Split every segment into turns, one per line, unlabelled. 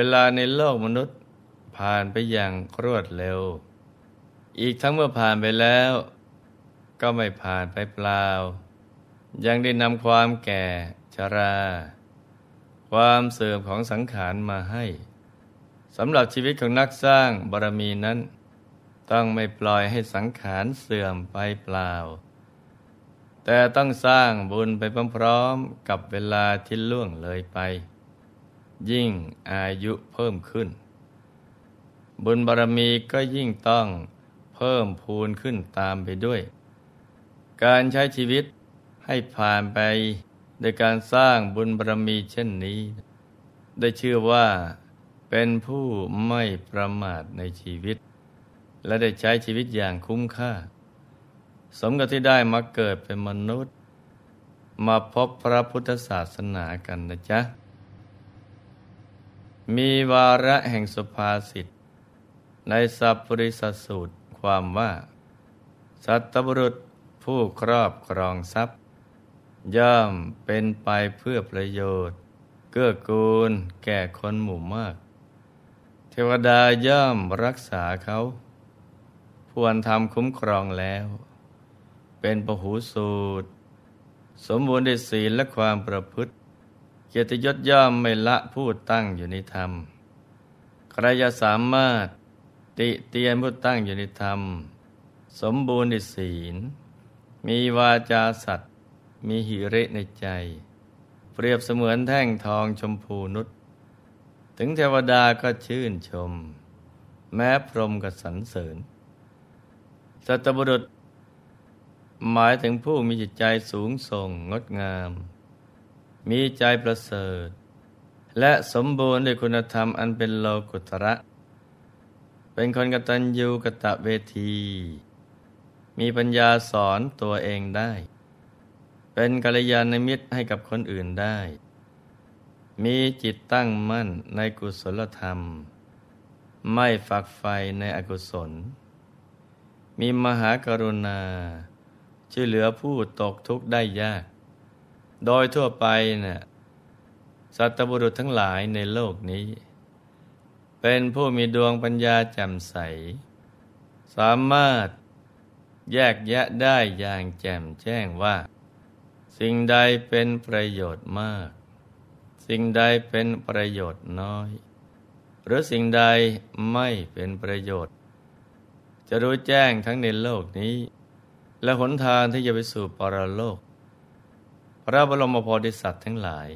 เวลาในโลกมนุษย์ผ่านไปอย่างรวดเร็ว อีกทั้งเมื่อผ่านไปแล้ว ก็ไม่ผ่านไปเปล่า ยังได้นำความแก่ชรา ความเสื่อมของสังขารมาให้สำหรับชีวิตของนักสร้างบารมีนั้น ต้องไม่ปล่อยให้สังขารเสื่อมไปเปล่า แต่ต้องสร้างบุญไปพร้อมๆกับเวลาที่ล่วงเลยไป ยิ่งอายุเพิ่มขึ้น บุญบารมีก็ยิ่งต้องเพิ่มพูนขึ้นตามไปด้วย การใช้ชีวิตให้ผ่านไปโดยการสร้างบุญบารมีเช่นนี้ ได้ชื่อว่าเป็นผู้ไม่ประมาทในชีวิต และได้ใช้ชีวิตอย่างคุ้มค่า สมกับที่ได้มาเกิดเป็นมนุษย์ มาพบพระพุทธศาสนากันนะจ๊ะ มีวาระแห่งสุภาษิตในสัพปริสสูตรความว่า สัตบุรุษผู้ครอบครองทรัพย์ ย่อมเป็นไปเพื่อประโยชน์ เกื้อกูลแก่คนหมู่มาก เทวดาย่อมรักษาเขาพวนทำคุ้มครองแล้ว เป็นปหูสูตร สมบูรณ์ด้วยศีลและความประพฤติ เกียรติยศย่อมไม่ละผู้ตั้งอยู่ในธรรม ใครจะสามารถติเตียนผู้ตั้งอยู่ในธรรม สมบูรณ์ด้วยศีล มีวาจาสัตว์ มีหิริในใจ เปรียบเสมือนแท่งทองชมพูนุชถึงเทวดาก็ชื่นชม แม้พรหมก็สรรเสริญ สัตบุรุษ หมายถึงผู้มีจิตใจสูงส่งงดงาม มีใจประเสริฐ และสมบูรณ์ด้วยคุณธรรมอันเป็นโลกุตระ เป็นคนกตัญญูกะตะเวที มีปัญญาสอนตัวเองได้ เป็นกัลยาณมิตรให้กับคนอื่นได้ มีจิตตั้งมั่นในกุศลธรรม ไม่ฝักใฝ่ในอกุศล มีมหากรุณาช่วยเหลือผู้ตกทุกข์ได้ยาก โดยทั่วไปนะ่ะสัตบุรุษทั้งหลายในโลกนี้ เป็นผู้มีดวงปัญญาแจ่มใส สามารถแยกแยะได้อย่างแจ่มแจ้งว่า สิ่งใดเป็นประโยชน์มาก สิ่งใดเป็นประโยชน์น้อย หรือสิ่งใดไม่เป็นประโยชน์ จะรู้แจ้งทั้งในโลกนี้ และหนทางที่จะไปสู่ปรโลก พระบรมโพธิสัตว์ทั้งหลาย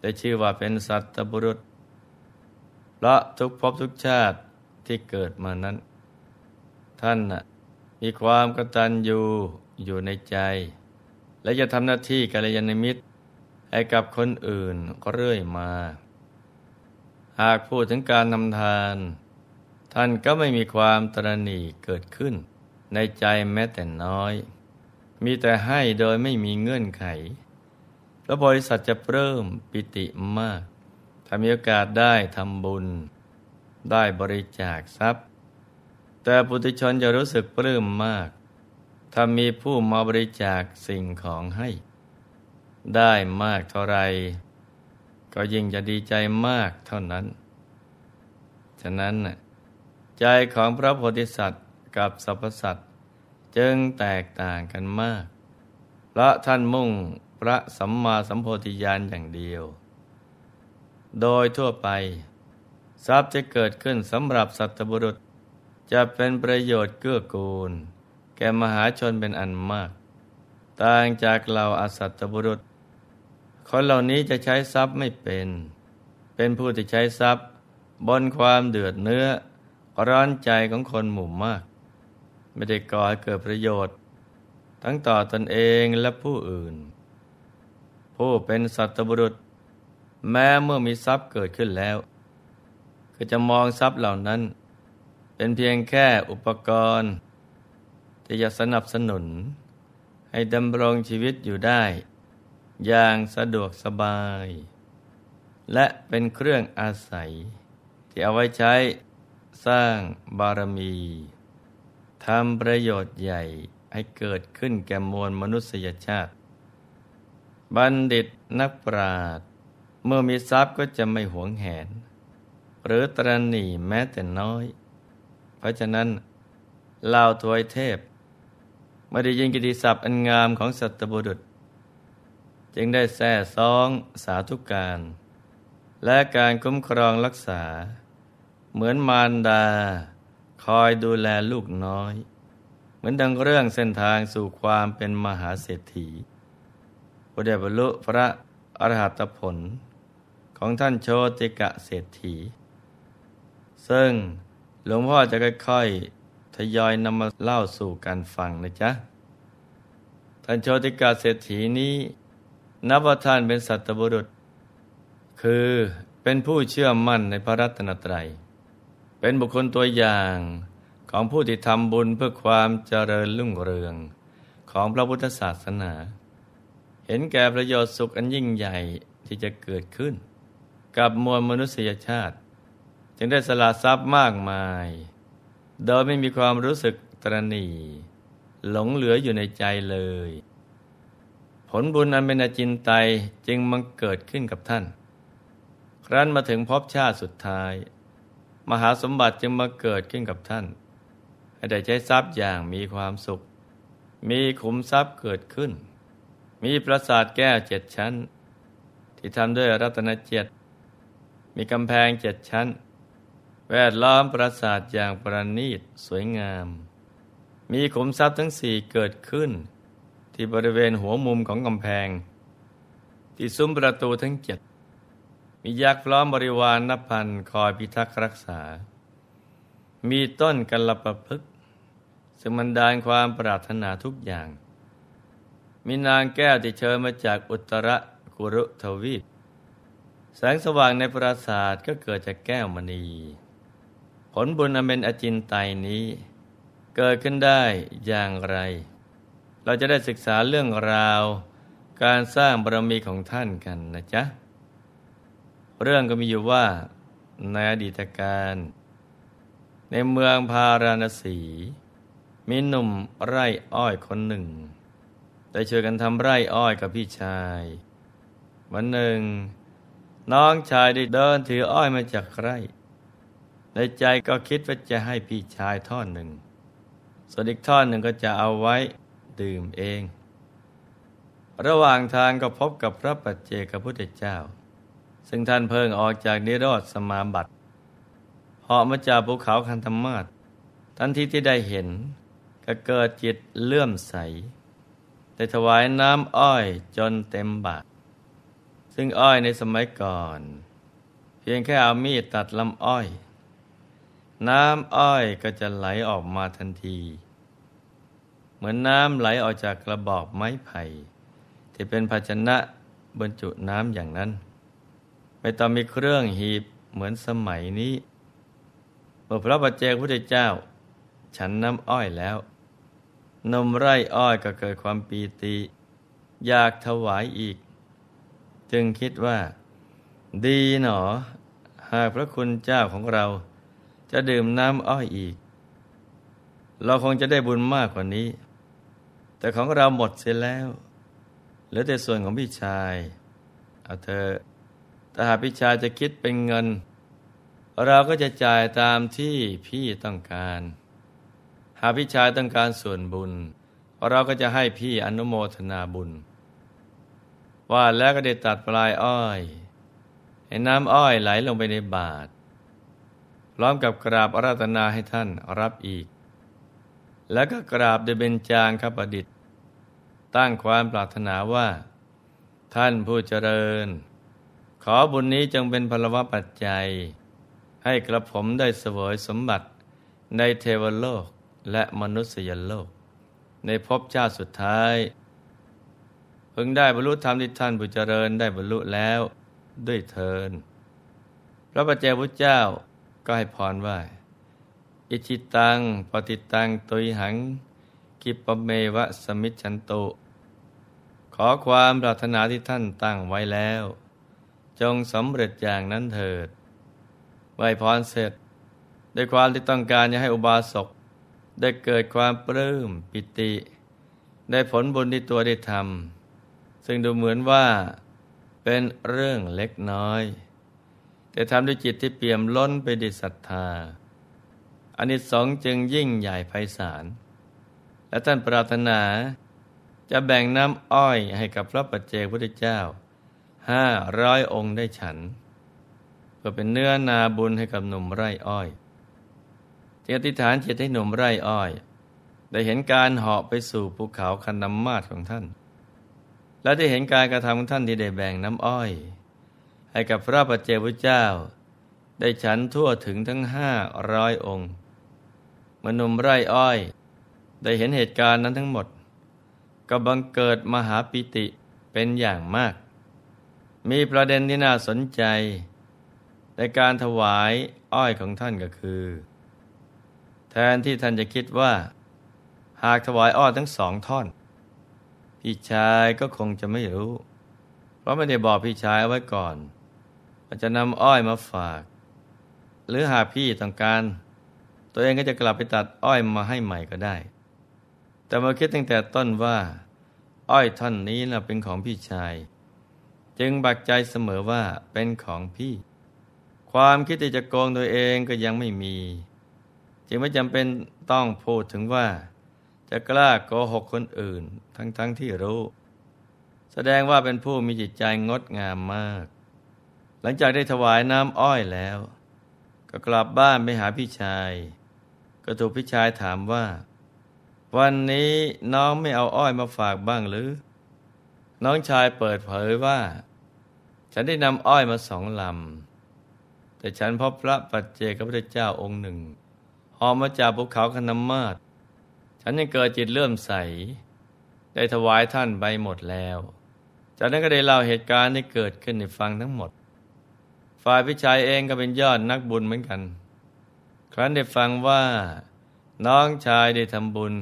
ได้ชื่อว่าเป็นสัตบุรุษเพราะทุกภพทุกชาติที่เกิดมานั้น ท่านมีความกตัญญูอยู่ในใจ และจะทำหน้าที่กัลยาณมิตรให้กับคนอื่นก็เรื่อยมา หากพูดถึงการนำทาน ท่านก็ไม่มีความตรณีเกิดขึ้น ในใจแม้แต่น้อย มีแต่ให้โดยไม่มีเงื่อนไข พระบริษัทจะเพิ่มปิติมาก ถ้ามีโอกาสได้ทำบุญ ได้บริจาคทรัพย์ แต่ปุถุชนจะรู้สึกปลื้มมาก ถ้ามีผู้มาบริจาคสิ่งของให้ ได้มากเท่าไร ก็ยิ่งจะดีใจมากเท่านั้น ฉะนั้นใจของพระโพธิสัตว์กับสรรพสัตว์ จึงแตกต่างกันมาก พระท่านมุ่งพระสัมมาสัมโพธิญาณอย่างเดียว โดยทั่วไป ทรัพย์จะเกิดขึ้นสำหรับสัตบุรุษ จะเป็นประโยชน์เกื้อกูล แก่มหาชนเป็นอันมาก ต่างจากเราอสัตบุรุษ คนเหล่านี้จะใช้ทรัพย์ไม่เป็น เป็นผู้ที่ใช้ทรัพย์ บนความเดือดเนื้อร้อนใจของคนหมู่มาก ไม่ได้ก่อให้เกิดประโยชน์ ทั้งต่อตนเองและผู้อื่น ผู้เป็นสัตบุรุษ แม้เมื่อมีทรัพย์เกิดขึ้นแล้ว ก็จะมองทรัพย์เหล่านั้น เป็นเพียงแค่อุปกรณ์ ที่จะสนับสนุน ให้ดำรงชีวิตอยู่ได้ อย่างสะดวกสบาย และเป็นเครื่องอาศัย ที่เอาไว้ใช้สร้างบารมี ทำประโยชน์ใหญ่ให้เกิดขึ้นแก่มวลมนุษยชาติ บัณฑิตนักปราชญ์เมื่อมีทรัพย์ก็จะไม่หวงแหน หรือตรณีแม้แต่น้อย เพราะฉะนั้นเล่าทวยเทพไม่ได้ยินกิติศัพท์อันงามของสัตบุรุษ จึงได้แท้ซองสาธุการ และการคุ้มครองรักษา เหมือนมารดา คอยดูแลลูกน้อย เหมือนดังเรื่องเส้นทางสู่ความเป็นมหาเศรษฐีพระเดบรรลุพระอรหัตผล ของท่านโชติกะเศรษฐี ซึ่งหลวงพ่อจะค่อยๆทยอยนำมาเล่าสู่การฟังนะจ๊ะ ท่านโชติกาเศรษฐีนี้นับว่าท่านเป็นสัตบุรุษ คือเป็นผู้เชื่อมั่นในพระรัตนตรัย เป็นบุคคลตัวอย่างของผู้ที่ทำบุญเพื่อความเจริญรุ่งเรือง ของพระพุทธศาสนา เห็นแก่ประโยชน์สุขอันยิ่งใหญ่ที่จะเกิดขึ้น กับมวลมนุษยชาติ จึงได้สละทรัพย์มากมาย โดยไม่มีความรู้สึกตรณีหลงเหลืออยู่ในใจเลย ผลบุญอันเป็นอจินไตยจึงมังเกิดขึ้นกับท่าน ครั้นมาถึงพบชาติสุดท้าย มหาสมบัติจึงมาเกิดขึ้นกับท่าน ให้ได้ใช้ทรัพย์อย่างมีความสุข มีขุมทรัพย์เกิดขึ้น มีปราสาทแก้วเจ็ดชั้น ที่ทำด้วยรัตนเจ็ดมีกำแพงเจ็ดชั้น แวดล้อมปราสาทอย่างประณีตสวยงาม มีขุมทรัพย์ทั้งสี่เกิดขึ้น ที่บริเวณหัวมุมของกำแพง ที่ซุ้มประตูทั้งเจ็ด มียักษ์พร้อมบริวารนับพันคอยพิทักษ์รักษา มีต้นกัลปะพึกซึ่งมันดานความปรารถนาทุกอย่าง มีนางแก้วที่เชิญมาจากอุตรกุรุทวีป แสงสว่างในปราสาทก็เกิดจากแก้วมณี ผลบุญอเป็นอจินไตนี้ เกิดขึ้นได้อย่างไร เราจะได้ศึกษาเรื่องราว การสร้างบารมีของท่านกันนะจ๊ะ เรื่องก็มีอยู่ว่าในอดีตการ ในเมืองพาราณสี มีหนุ่มไร่อ้อยคนหนึ่ง ได้ช่วยกันทำไร่อ้อยกับพี่ชาย วันหนึ่ง น้องชายได้เดินถืออ้อยมาจากไร่ ในใจก็คิดว่าจะให้พี่ชายท่อนหนึ่ง ส่วนอีกท่อนหนึ่งก็จะเอาไว้ดื่มเอง ระหว่างทางก็พบกับพระปัจเจกพุทธเจ้า ซึ่งท่านเพิ่งออกจากนิโรธสมาบัติเหาะมาจากภูเขาคันธมาศทันทีที่ได้เห็น ก็เกิดจิตเลื่อมใสได้ถวายน้ำอ้อยจนเต็มบาทซึ่งอ้อยในสมัยก่อน เพียงแค่เอามีดตัดลำอ้อย น้ำอ้อยก็จะไหลออกมาทันที เหมือนน้ำไหลออกจากกระบอกไม้ไผ่ ที่เป็นภาชนะบรรจุน้ำอย่างนั้น ไม่ต้องมีเครื่องหีบเหมือนสมัยนี้เมื่อพระบัจเจกพุทธเจ้า ฉันน้ำอ้อยแล้ว นมไร่อ้อยก็เกิดความปีติ อยากถวายอีก จึงคิดว่า ดีหนอ หากพระคุณเจ้าของเรา จะดื่มน้ำอ้อยอีก เราคงจะได้บุญมากกว่านี้ แต่ของเราหมดเสียแล้วเหลือแต่ส่วนของพี่ชาย เอาเธอ ถ้าหากพี่ชายจะคิดเป็นเงิน เราก็จะจ่ายตามที่พี่ต้องการ หากพี่ชายต้องการส่วนบุญ เราก็จะให้พี่อนุโมทนาบุญ ว่าแล้วก็ได้ตัดปลายอ้อยให้น้ำอ้อยไหลลงไปในบาทพร้อมกับกราบอาราธนาให้ท่านรับอีก แล้วก็กราบโดยเบญจางคประดิษฐ์ ตั้งความปรารถนาว่า ท่านผู้เจริญ ขอบุญนี้จงเป็นพลวปัจจัย ให้กระผมได้เสวยสมบัติในเทวโลกและมนุษยโลก ในภพชาติสุดท้าย เพิ่งได้บรรลุธรรมที่ท่านผู้เจริญได้บรรลุแล้วด้วยเทอญ พระปัจเจกพุทธเจ้าก็ให้พรว่า อิจฉิตัง ปัตถิตัง ตุยหัง ขิปปเมวะสมิชฌันตุ ขอความปรารถนาที่ท่านตั้งไว้แล้ว จงสำเร็จอย่างนั้นเถิดไหวพรเสร็จด้วยความที่ต้องการจะให้อุบาสกได้เกิดความปลื้มปิติ ได้ผลบุญที่ตัวได้ทำซึ่งดูเหมือนว่าเป็นเรื่องเล็กน้อย แต่ทำด้วยจิตที่เปี่ยมล้นไปด้วยศรัทธาอานิสงส์จึงยิ่งใหญ่ไพศาล และท่านปรารถนาจะแบ่งน้ำอ้อยให้กับพระปัจเจกพุทธเจ้า ห้าร้อยองค์ได้ฉันเพื่อเป็นเนื้อนาบุญให้กับหนุ่มไร่อ้อยจึงอธิษฐานจิตให้หนุ่มไร่อ้อย ได้เห็นการเหาะไปสู่ภูเขาคันนำมาศของท่าน และได้เห็นการกระทำของท่านที่ได้แบ่งน้ำอ้อย ให้กับพระปัจเจพุทธเจ้า ได้ฉันทั่วถึงทั้งห้าร้อยองค์มนุมไร่อ้อย ได้เห็นเหตุการณ์นั้นทั้งหมด ก็บังเกิดมหาปิติเป็นอย่างมาก มีประเด็นที่น่าสนใจ ในการถวายอ้อยของท่านก็คือ แทนที่ท่านจะคิดว่า หากถวายอ้อยทั้งสองท่อน พี่ชายก็คงจะไม่รู้ เพราะไม่ได้บอกพี่ชายเอาไว้ก่อนว่าจะนำอ้อยมาฝาก หรือหากพี่ต้องการ ตัวเองก็จะกลับไปตัดอ้อยมาให้ใหม่ก็ได้ แต่มาคิดตั้งแต่ต้นว่า อ้อยท่อนนี้นะเป็นของพี่ชาย จึงบักใจเสมอว่าเป็นของพี่ ความคิดที่จะโกงตัวเองก็ยังไม่มี จึงไม่จำเป็นต้องพูดถึงว่า จะกล้าโกหกคนอื่น ทั้งๆทที่รู้ แสดงว่าเป็นผู้มีจิตใจงดงามมาก หลังจากได้ถวายน้ำอ้อยแล้ว ก็กลับบ้านไปหาพี่ชาย ก็ถูกพี่ชายถามว่า วันนี้น้องไม่เอาอ้อยมาฝากบ้างหรือ น้องชายเปิดเผยว่า ฉันได้นำอ้อยมาสองลำ แต่ฉันพบพระปัจเจกพระเจ้าองค์หนึ่งหอมมาจากภูเขาคณมาศฉันยังเกิดจิตเลื่อมใส ได้ถวายท่านไปหมดแล้ว จากนั้นก็ได้เล่าเหตุการณ์ที่เกิดขึ้นในฟังทั้งหมด ฝ่ายพี่ชายเองก็เป็นยอดนักบุญเหมือนกัน ครั้นได้ฟังว่า น้องชายได้ทำบุญ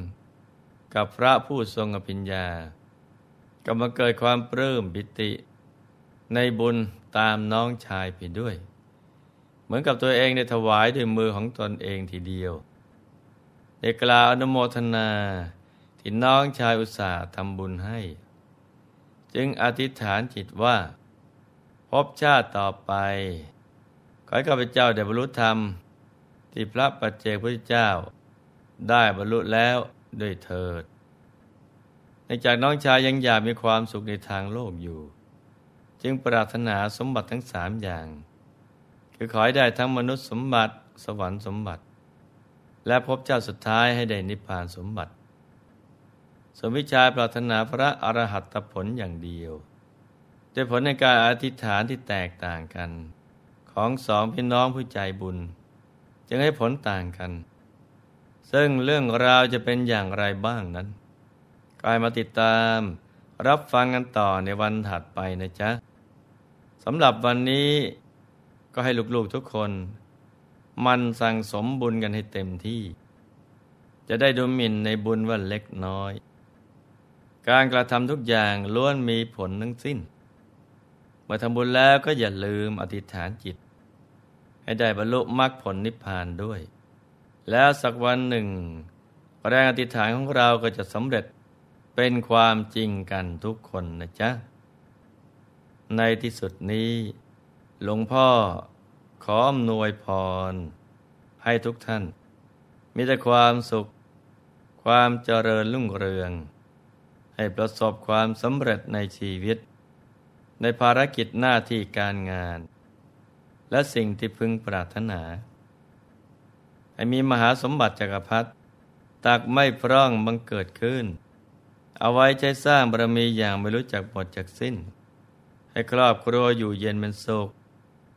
กับพระผู้ทรงอภิญญา ก็มาเกิดความปลื้มปิติ ในบุญตามน้องชายไปด้วย เหมือนกับตัวเองได้ถวายด้วยมือของตนเองทีเดียวได้กล่าวอนุโมทนาที่น้องชายอุตส่าห์ทำบุญให้ จึงอธิษฐานจิตว่า พบชาติต่อไป ขอให้ข้าพเจ้าได้บรรลุธรรม ที่พระปัจเจกพุทธเจ้า ได้บรรลุแล้วด้วยเถิด ในจากน้องชายยังอยากมีความสุขในทางโลกอยู่ จึงปรารถนาสมบัติทั้งสามอย่าง คือขอให้ได้ทั้งมนุษย์สมบัติสวรรค์สมบัติ และพบเจ้าสุดท้ายให้ได้นิพพานสมบัติสมวิชาปรารถนาพระอรหัตผลอย่างเดียวด้วยผลในการอธิษฐานที่แตกต่างกัน ของสองพี่น้องผู้ใจบุญ จึงให้ผลต่างกัน ซึ่งเรื่องราวจะเป็นอย่างไรบ้างนั้น กายมาติดตามรับฟังกันต่อในวันถัดไปนะจ๊ะสำหรับวันนี้ก็ให้ลูกๆทุกคน มันสั่งสมบุญกันให้เต็มที่ จะได้ดูหมิ่นในบุญว่าเล็กน้อย การกระทำทุกอย่างล้วนมีผลทั้งสิ้น เมื่อทำบุญแล้วก็อย่าลืมอธิษฐานจิต ให้ได้บรรลุมรรคผลนิพพานด้วย แล้วสักวันหนึ่ง แรงอธิษฐานของเราก็จะสำเร็จ เป็นความจริงกันทุกคนนะจ๊ะ ในที่สุดนี้ หลวงพ่อขออำนวยพร ให้ทุกท่าน มีแต่ความสุข ความเจริญรุ่งเรือง ให้ประสบความสำเร็จในชีวิต ในภารกิจหน้าที่การงาน และสิ่งที่พึงปรารถนา ให้มีมหาสมบัติจักรพรรดิตักไม่พร่องบังเกิดขึ้น เอาไว้ใช้สร้างบารมีอย่างไม่รู้จักหมดจากสิ้น ให้ครอบครัวอยู่เย็นเป็นสุข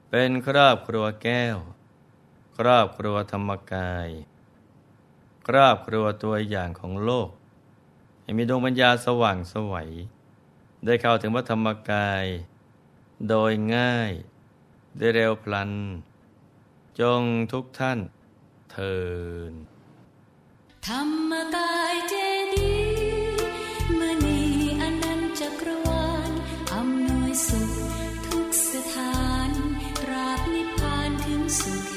เป็นครอบครัวแก้ว ครอบครัวธรรมกาย ครอบครัวตัวอย่างของโลก ให้มีดวงปัญญาสว่างสวัยได้เข้าถึงพระธรรมกาย โดยง่าย ได้เร็วพลัน จงทุกท่านเทิน
ธรรมกายเจ ว